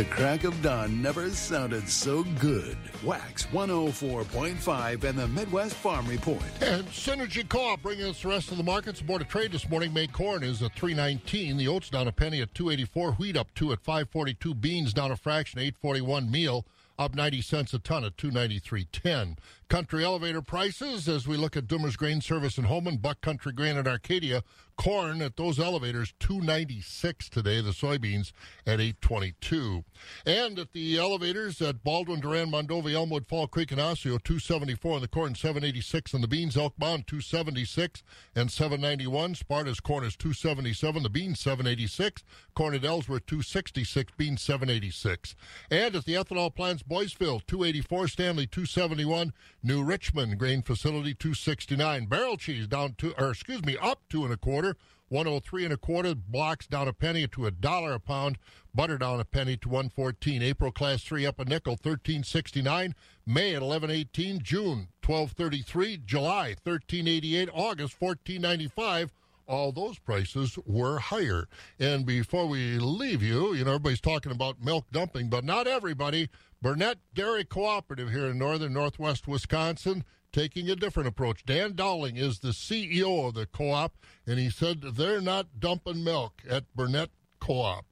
Speaker 7: The crack of dawn never sounded so good. Wax 104.5 and the Midwest Farm Report.
Speaker 1: And Synergy Co-op bringing us the rest of the markets. Board of Trade this morning. May corn is at 319. The oats down a penny at 284. Wheat up two at 542. Beans down a fraction, 841. Meal up 90 cents a ton at 293.10. Country elevator prices as we look at Dummer's Grain Service in Holmen, Buck Country Grain at Arcadia. Corn at those elevators, two ninety six today. The soybeans at eight twenty two, and at the elevators at Baldwin, Durand, Mondovi, Elmwood, Fall Creek, and Osseo, two seventy four. And the corn seven eighty six, and the beans Elk Mound two seventy six and seven ninety one. Sparta's corn is two seventy seven. The beans seven eighty six. Corn at Ellsworth two sixty six. Beans seven eighty six. And at the ethanol plants, Boyceville two eighty four. Stanley two seventy one. New Richmond Grain Facility 269. Barrel cheese down to, or excuse me, up two and a quarter. 103 and a quarter. Blocks down a penny to a dollar a pound. Butter down a penny to 114. April class three up a nickel 1369. May at 1118. June 1233. July 1388. August 1495 all those prices were higher. And before we leave you, you know, everybody's talking about milk dumping, but not everybody. Burnett Dairy Cooperative here in northern northwest Wisconsin taking a different approach. Dan Dowling is the CEO of the co op, and he said they're not dumping milk at Burnett Co op.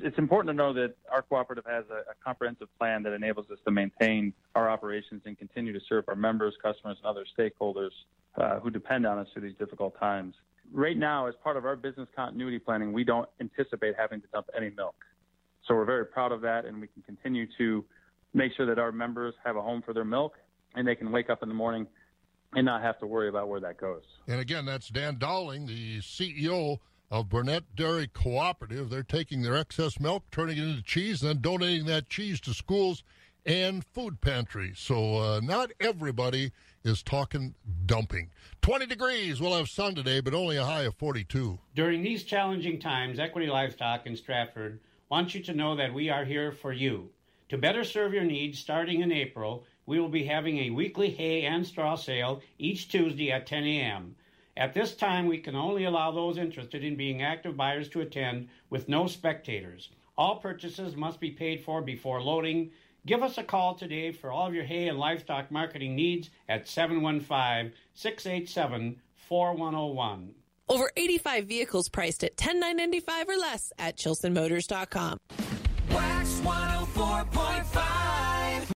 Speaker 31: It's, important to know that our cooperative has a, a comprehensive plan that enables us to maintain our operations and continue to serve our members, customers, and other stakeholders uh, who depend on us through these difficult times. Right now, as part of our business continuity planning, we don't anticipate having to dump any milk. So we're very proud of that, and we can continue to make sure that our members have a home for their milk and they can wake up in the morning and not have to worry about where that goes.
Speaker 1: And again, that's Dan Dowling, the CEO of Burnett Dairy Cooperative. They're taking their excess milk, turning it into cheese, and then donating that cheese to schools and food pantries. So uh, not everybody is talking dumping. 20 degrees. We'll have sun today, but only a high of 42.
Speaker 32: During these challenging times, Equity Livestock in Stratford wants you to know that we are here for you. To better serve your needs, starting in April, we will be having a weekly hay and straw sale each Tuesday at 10 a.m. At this time, we can only allow those interested in being active buyers to attend with no spectators. All purchases must be paid for before loading. Give us a call today for all of your hay and livestock marketing needs at 715 687 4101.
Speaker 33: Over 85 vehicles priced at 10,995 or less at ChilsonMotors.com.
Speaker 9: Wax 104.5.